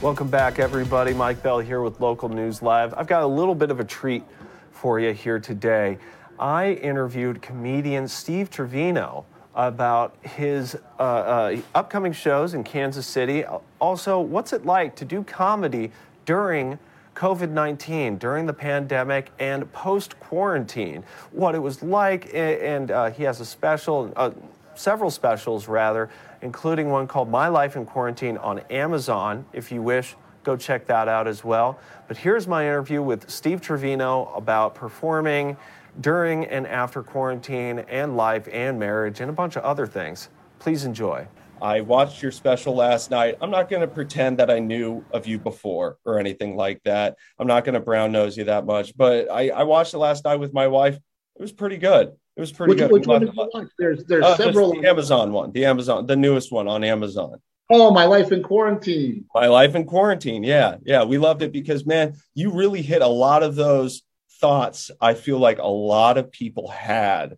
Welcome back, everybody. Mike Bell here with Local News Live. I've got a little bit of a treat for you here today. I interviewed comedian Steve Trevino about his uh, uh, upcoming shows in Kansas City. Also, what's it like to do comedy during COVID 19, during the pandemic, and post quarantine? What it was like, and uh, he has a special, uh, several specials rather, including one called My Life in Quarantine on Amazon. If you wish, go check that out as well. But here's my interview with Steve Trevino about performing during and after quarantine and life and marriage and a bunch of other things. Please enjoy. I watched your special last night. I'm not going to pretend that I knew of you before or anything like that. I'm not going to brown nose you that much, but I, I watched it last night with my wife. It was pretty good. It was pretty which, good. Which one did you watch? There's there's uh, several. The Amazon one, the Amazon, the newest one on Amazon. Oh, my life in quarantine. My life in quarantine. Yeah, yeah, we loved it because man, you really hit a lot of those thoughts. I feel like a lot of people had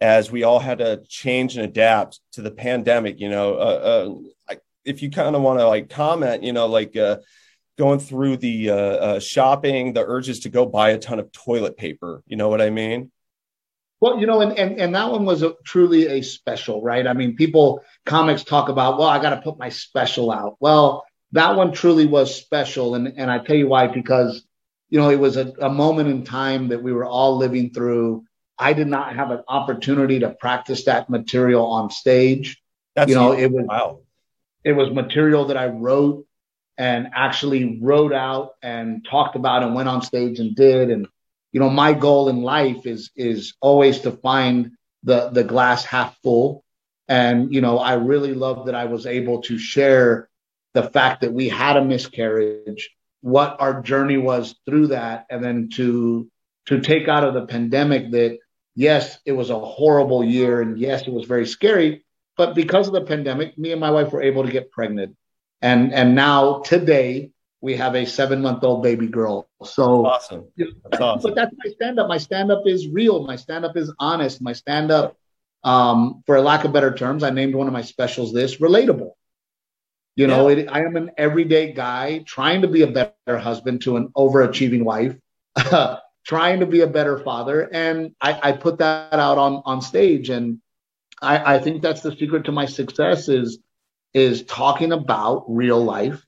as we all had to change and adapt to the pandemic. You know, uh, uh, if you kind of want to like comment, you know, like. Uh, going through the uh, uh, shopping, the urges to go buy a ton of toilet paper. You know what I mean? Well, you know, and, and, and that one was a, truly a special, right? I mean, people, comics talk about, well, I got to put my special out. Well, that one truly was special. And, and I tell you why, because, you know, it was a, a moment in time that we were all living through. I did not have an opportunity to practice that material on stage. That's you know, it was, wow. it was material that I wrote and actually wrote out and talked about and went on stage and did. And, you know, my goal in life is is always to find the the glass half full. And, you know, I really love that I was able to share the fact that we had a miscarriage, what our journey was through that, and then to to take out of the pandemic that yes, it was a horrible year and yes, it was very scary, but because of the pandemic, me and my wife were able to get pregnant. And and now today we have a seven month old baby girl. So awesome. That's awesome. But that's my stand up. My stand up is real. My stand up is honest. My stand up, um, for lack of better terms, I named one of my specials this relatable. You know, yeah. it, I am an everyday guy trying to be a better husband to an overachieving wife, trying to be a better father. And I, I put that out on, on stage. And I, I think that's the secret to my success is, is talking about real life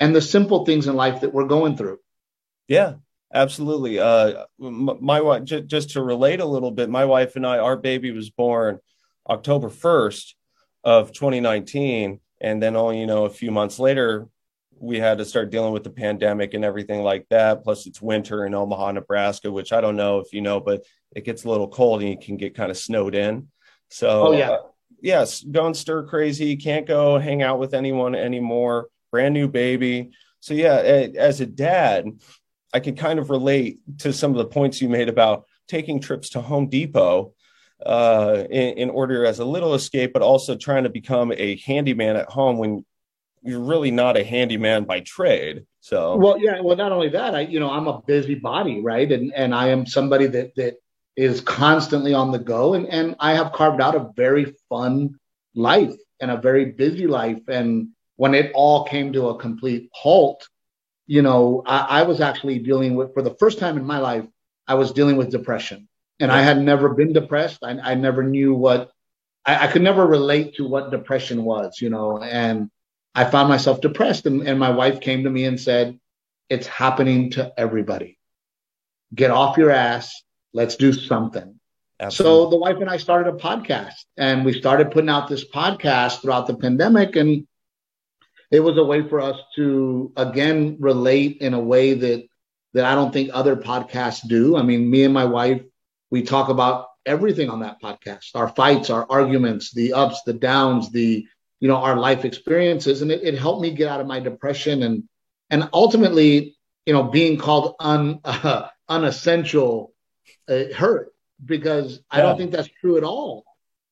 and the simple things in life that we're going through. Yeah, absolutely. Uh, my wife, j- just to relate a little bit, my wife and I, our baby was born October 1st of 2019. And then only, you know, a few months later, we had to start dealing with the pandemic and everything like that. Plus, it's winter in Omaha, Nebraska, which I don't know if you know, but it gets a little cold and you can get kind of snowed in. So, oh, yeah. Uh, yes, going stir crazy. Can't go hang out with anyone anymore brand new baby. So yeah, as a dad, I can kind of relate to some of the points you made about taking trips to Home Depot uh, in, in, order as a little escape, but also trying to become a handyman at home when you're really not a handyman by trade. So well, yeah. Well, not only that, I you know I'm a busy body, right? And and I am somebody that that is constantly on the go, and and I have carved out a very fun life and a very busy life, and when it all came to a complete halt, you know, I, I, was actually dealing with, for the first time in my life, I was dealing with depression. And I had never been depressed. I, I never knew what, I, I, could never relate to what depression was, you know, and I found myself depressed. And, and my wife came to me and said, It's happening to everybody. Get off your ass. Let's do something. Absolutely. So the wife and I started a podcast and we started putting out this podcast throughout the pandemic. And it was a way for us to again relate in a way that that I don't think other podcasts do. I mean, me and my wife, we talk about everything on that podcast, our fights, our arguments, the ups, the downs, the you know, our life experiences. And it, it helped me get out of my depression and and ultimately, you know, being called un uh, unessential uh, hurt because yeah. I don't think that's true at all.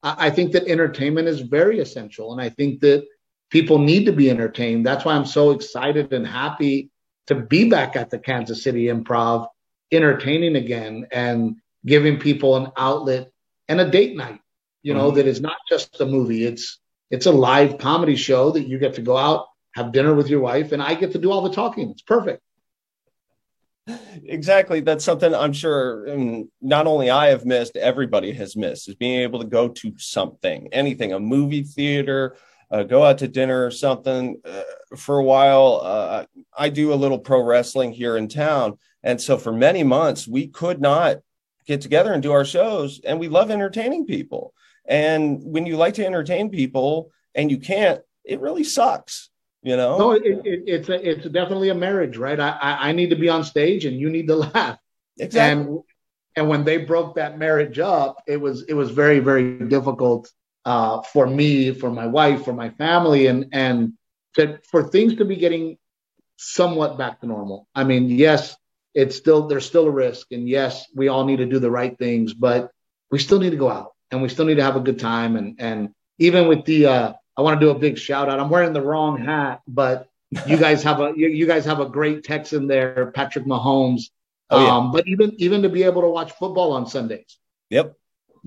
I, I think that entertainment is very essential. And I think that people need to be entertained. That's why I'm so excited and happy to be back at the Kansas City Improv, entertaining again and giving people an outlet and a date night. You know, mm-hmm. that is not just a movie. It's it's a live comedy show that you get to go out have dinner with your wife, and I get to do all the talking. It's perfect. Exactly. That's something I'm sure not only I have missed, everybody has missed is being able to go to something, anything, a movie theater, uh, go out to dinner or something. Uh, for a while, uh, I do a little pro wrestling here in town. And so for many months, we could not get together and do our shows. And we love entertaining people. And when you like to entertain people and you can't, it really sucks. You know, no, it, it, it's a, it's definitely a marriage, right? I, I, I need to be on stage and you need to laugh. Exactly. And and when they broke that marriage up, it was it was very very difficult uh, for me, for my wife, for my family, and and to, for things to be getting somewhat back to normal. I mean, yes, it's still there's still a risk, and yes, we all need to do the right things, but we still need to go out and we still need to have a good time. And and even with the, uh, I want to do a big shout out. I'm wearing the wrong hat, but you guys have a you, you guys have a great Texan there, Patrick Mahomes. Oh, yeah. Um, but even even to be able to watch football on Sundays. Yep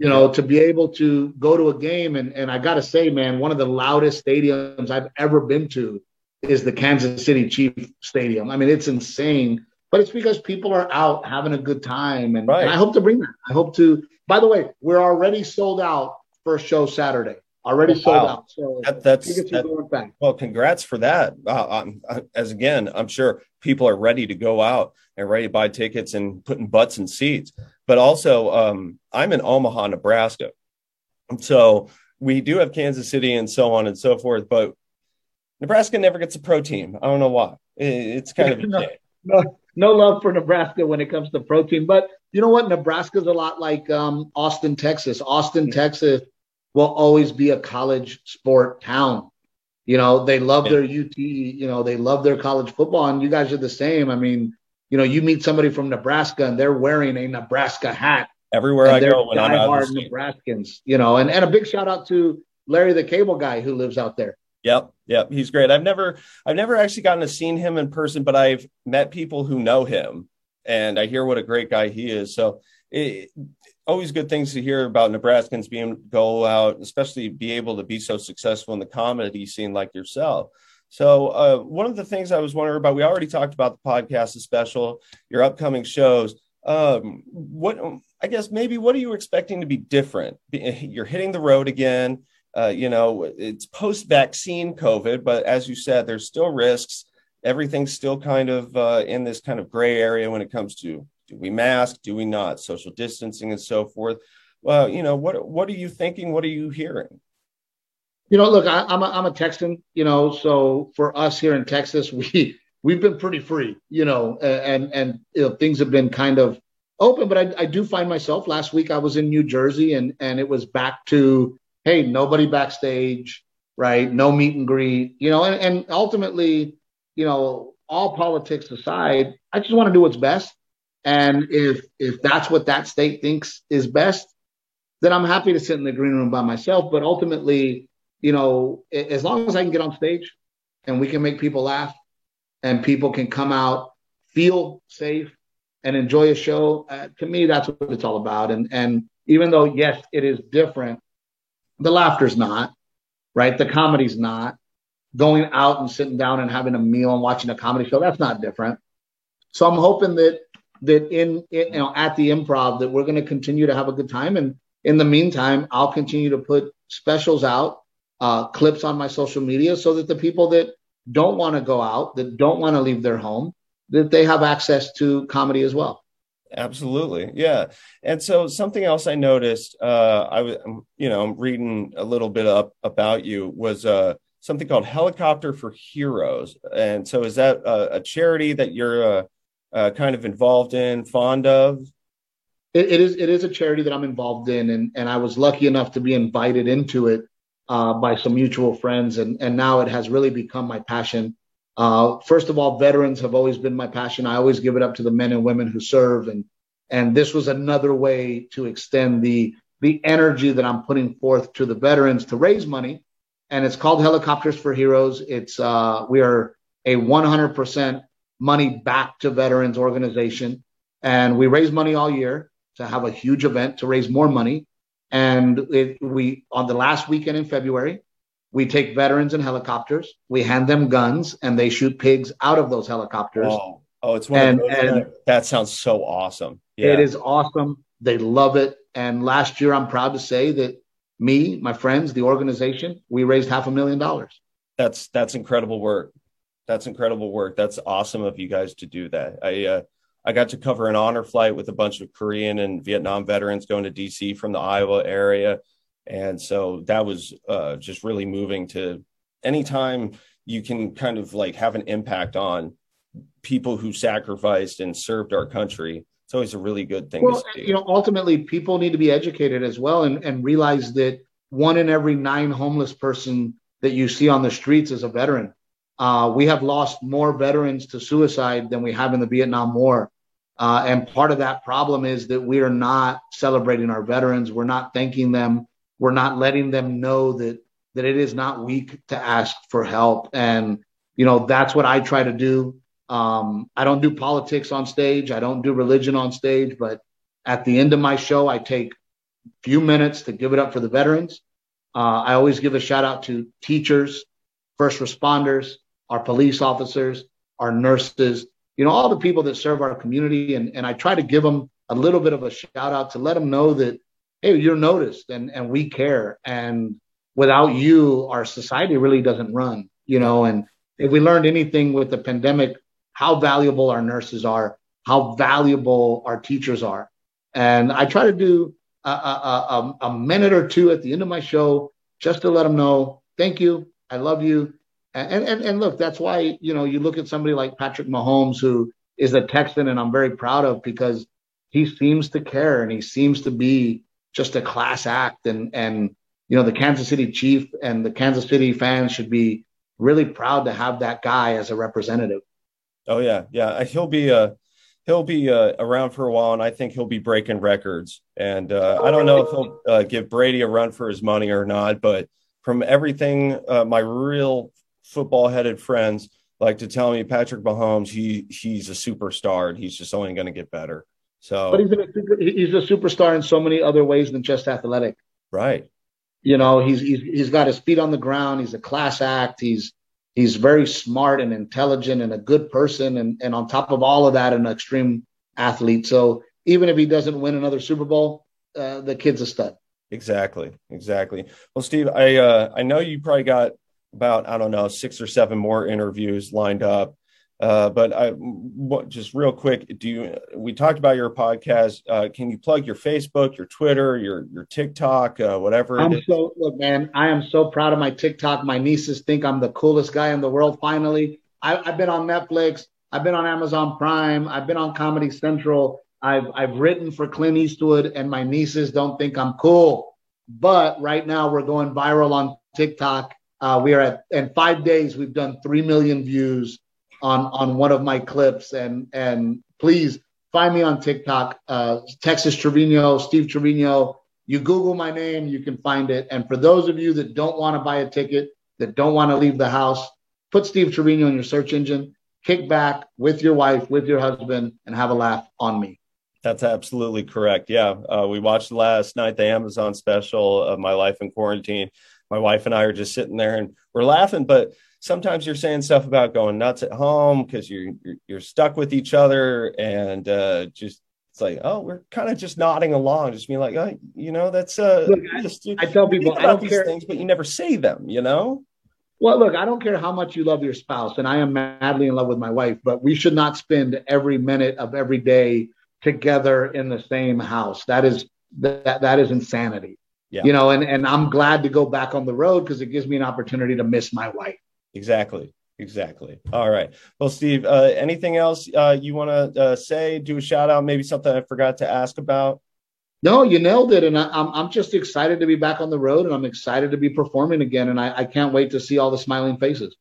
you know, to be able to go to a game and and I got to say, man, one of the loudest stadiums I've ever been to is the Kansas City Chief Stadium. I mean, it's insane, but it's because people are out having a good time, and, right. and I hope to bring that. I hope to. By the way, we're already sold out first show Saturday. Already sold wow. out. So that, that's that, well. Congrats for that. Uh, as again, I'm sure people are ready to go out and ready to buy tickets and putting butts in seats. But also, um, I'm in Omaha, Nebraska, so we do have Kansas City and so on and so forth. But Nebraska never gets a pro team. I don't know why. It's kind of no, no, no love for Nebraska when it comes to pro team. But you know what? Nebraska's a lot like um, Austin, Texas. Austin, Texas will always be a college sport town. You know, they love their UT, you know, they love their college football, and you guys are the same. I mean, you know, you meet somebody from Nebraska and they're wearing a Nebraska hat. Everywhere I go when I'm out Nebraskans, you know, and, and a big shout out to Larry the cable guy who lives out there. Yep, yep, he's great. I've never I've never actually gotten to seen him in person, but I've met people who know him and I hear what a great guy he is. So it, always good things to hear about Nebraskans being go out, especially be able to be so successful in the comedy scene like yourself. So uh, one of the things I was wondering about, we already talked about the podcast, the special, your upcoming shows. Um, what I guess maybe what are you expecting to be different? You're hitting the road again. Uh, you know, it's post-vaccine COVID, but as you said, there's still risks. Everything's still kind of uh, in this kind of gray area when it comes to do we mask? Do we not? Social distancing and so forth. Well, you know, what what are you thinking? What are you hearing? You know, look, I, am a, I'm a Texan. You know, so for us here in Texas, we we've been pretty free. You know, and and you know, things have been kind of open. But I, I do find myself. Last week I was in New Jersey, and and it was back to hey, nobody backstage, right? No meet and greet. You know, and, and ultimately, you know, all politics aside, I just want to do what's best and if if that's what that state thinks is best, then I'm happy to sit in the green room by myself. But ultimately, you know, as long as I can get on stage and we can make people laugh and people can come out, feel safe, and enjoy a show, uh, to me, that's what it's all about. And and even though yes, it is different, the laughter's not right. The comedy's not. Going out and sitting down and having a meal and watching a comedy show, that's not different. So I'm hoping that that in, in you know at the improv that we're going to continue to have a good time and in the meantime i'll continue to put specials out uh, clips on my social media so that the people that don't want to go out that don't want to leave their home that they have access to comedy as well absolutely yeah and so something else i noticed uh, i was you know I'm reading a little bit up about you was uh, something called helicopter for heroes and so is that a, a charity that you're uh, uh, kind of involved in, fond of? It, it is. It is a charity that I'm involved in, and and I was lucky enough to be invited into it uh, by some mutual friends, and and now it has really become my passion. Uh, first of all, veterans have always been my passion. I always give it up to the men and women who serve, and and this was another way to extend the the energy that I'm putting forth to the veterans to raise money. And it's called Helicopters for Heroes. It's uh, we are a 100% money back to veterans organization. And we raise money all year to have a huge event to raise more money. And it, we, on the last weekend in February, we take veterans in helicopters, we hand them guns, and they shoot pigs out of those helicopters. Oh, oh it's one and, and that sounds so awesome. Yeah. It is awesome. They love it. And last year, I'm proud to say that me, my friends, the organization, we raised half a million dollars. That's that's incredible work. That's incredible work. That's awesome of you guys to do that. I uh, I got to cover an honor flight with a bunch of Korean and Vietnam veterans going to DC from the Iowa area. And so that was uh, just really moving to anytime you can kind of like have an impact on people who sacrificed and served our country. It's always a really good thing well, You know, ultimately, people need to be educated as well and, and realize that one in every nine homeless person that you see on the streets is a veteran. Uh, we have lost more veterans to suicide than we have in the Vietnam War. Uh, and part of that problem is that we are not celebrating our veterans. We're not thanking them. We're not letting them know that that it is not weak to ask for help. And you know that's what I try to do. Um, I don't do politics on stage. I don't do religion on stage. But at the end of my show, I take a few minutes to give it up for the veterans. Uh, I always give a shout out to teachers, first responders, our police officers, our nurses, you know, all the people that serve our community. And, and I try to give them a little bit of a shout out to let them know that, hey, you're noticed and, and we care. And without you, our society really doesn't run, you know. And if we learned anything with the pandemic, how valuable our nurses are, how valuable our teachers are. And I try to do a, a, a, a minute or two at the end of my show just to let them know, thank you, I love you, and, and, and look, that's why, you know, you look at somebody like Patrick Mahomes, who is a Texan and I'm very proud of because he seems to care and he seems to be just a class act. And, and, you know, the Kansas City Chief and the Kansas City fans should be really proud to have that guy as a representative. Oh yeah. Yeah. He'll be, uh, he'll be uh, around for a while, and I think he'll be breaking records. And uh, I don't know if he'll uh, give Brady a run for his money or not, but from everything, uh, my real football headed friends like to tell me Patrick Mahomes, he he's a superstar and he's just only going to get better. So, but he's a, he's a superstar in so many other ways than just athletic. Right. You know, he's, he's he's got his feet on the ground. He's a class act. He's he's very smart and intelligent and a good person. And and on top of all of that, an extreme athlete. So even if he doesn't win another Super Bowl, uh, the kid's a stud. Exactly. Exactly. Well, Steve, I uh, I know you probably got about I don't know six or seven more interviews lined up. Uh, but I what, just real quick, do you? We talked about your podcast. Uh, can you plug your Facebook, your Twitter, your your TikTok, uh, whatever? I'm so look, man. I am so proud of my TikTok. My nieces think I'm the coolest guy in the world. Finally, I, I've been on Netflix. I've been on Amazon Prime. I've been on Comedy Central. I've I've written for Clint Eastwood, and my nieces don't think I'm cool. But right now, we're going viral on TikTok uh, we are at in five days we've done three million views on on one of my clips, and and please find me on TikTok, uh, Texas Trevino, Steve Trevino. You Google my name, you can find it. And for those of you that don't want to buy a ticket, that don't want to leave the house, put Steve Trevino in your search engine, kick back with your wife, with your husband, and have a laugh on me. That's absolutely correct. Yeah, uh, we watched last night the Amazon special of My Life in Quarantine my wife and I are just sitting there and we're laughing, but sometimes you're saying stuff about going nuts at home because you're, you're, you're stuck with each other and uh, just it's like oh we're kind of just nodding along, just being like oh, you know that's uh look, I, just, I, tell people I don't these care. things, but you never say them, you know. Well, look, I don't care how much you love your spouse, and I am madly in love with my wife, but we should not spend every minute of every day together in the same house. That is that that is insanity. Yeah. You know, and, and I'm glad to go back on the road because it gives me an opportunity to miss my wife. Exactly. Exactly. All right. Well, Steve, uh, anything else uh, you want to uh, say? Do a shout out, maybe something I forgot to ask about? No, you nailed it. And I, am I'm, I'm just excited to be back on the road and I'm excited to be performing again. And I, I can't wait to see all the smiling faces.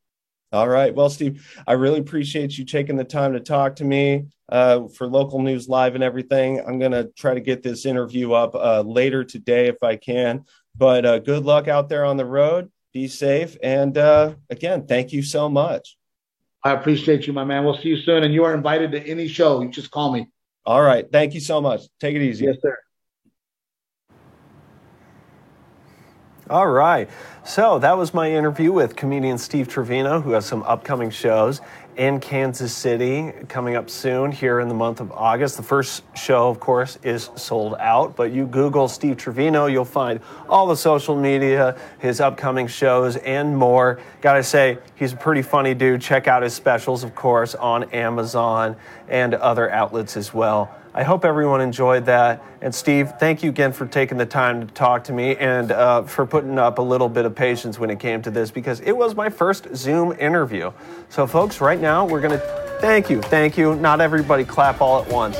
All right. Well, Steve, I really appreciate you taking the time to talk to me uh, for local news live and everything. I'm going to try to get this interview up uh, later today if I can. But uh, good luck out there on the road. Be safe. And uh, again, thank you so much. I appreciate you, my man. We'll see you soon. And you are invited to any show. You just call me. All right. Thank you so much. Take it easy. Yes, sir. All right. So that was my interview with comedian Steve Trevino, who has some upcoming shows in Kansas City coming up soon here in the month of August. The first show, of course, is sold out, but you Google Steve Trevino, you'll find all the social media, his upcoming shows, and more. Gotta say, he's a pretty funny dude. Check out his specials, of course, on Amazon and other outlets as well. I hope everyone enjoyed that. And Steve, thank you again for taking the time to talk to me and uh, for putting up a little bit of patience when it came to this because it was my first Zoom interview. So, folks, right now we're going to thank you, thank you. Not everybody clap all at once.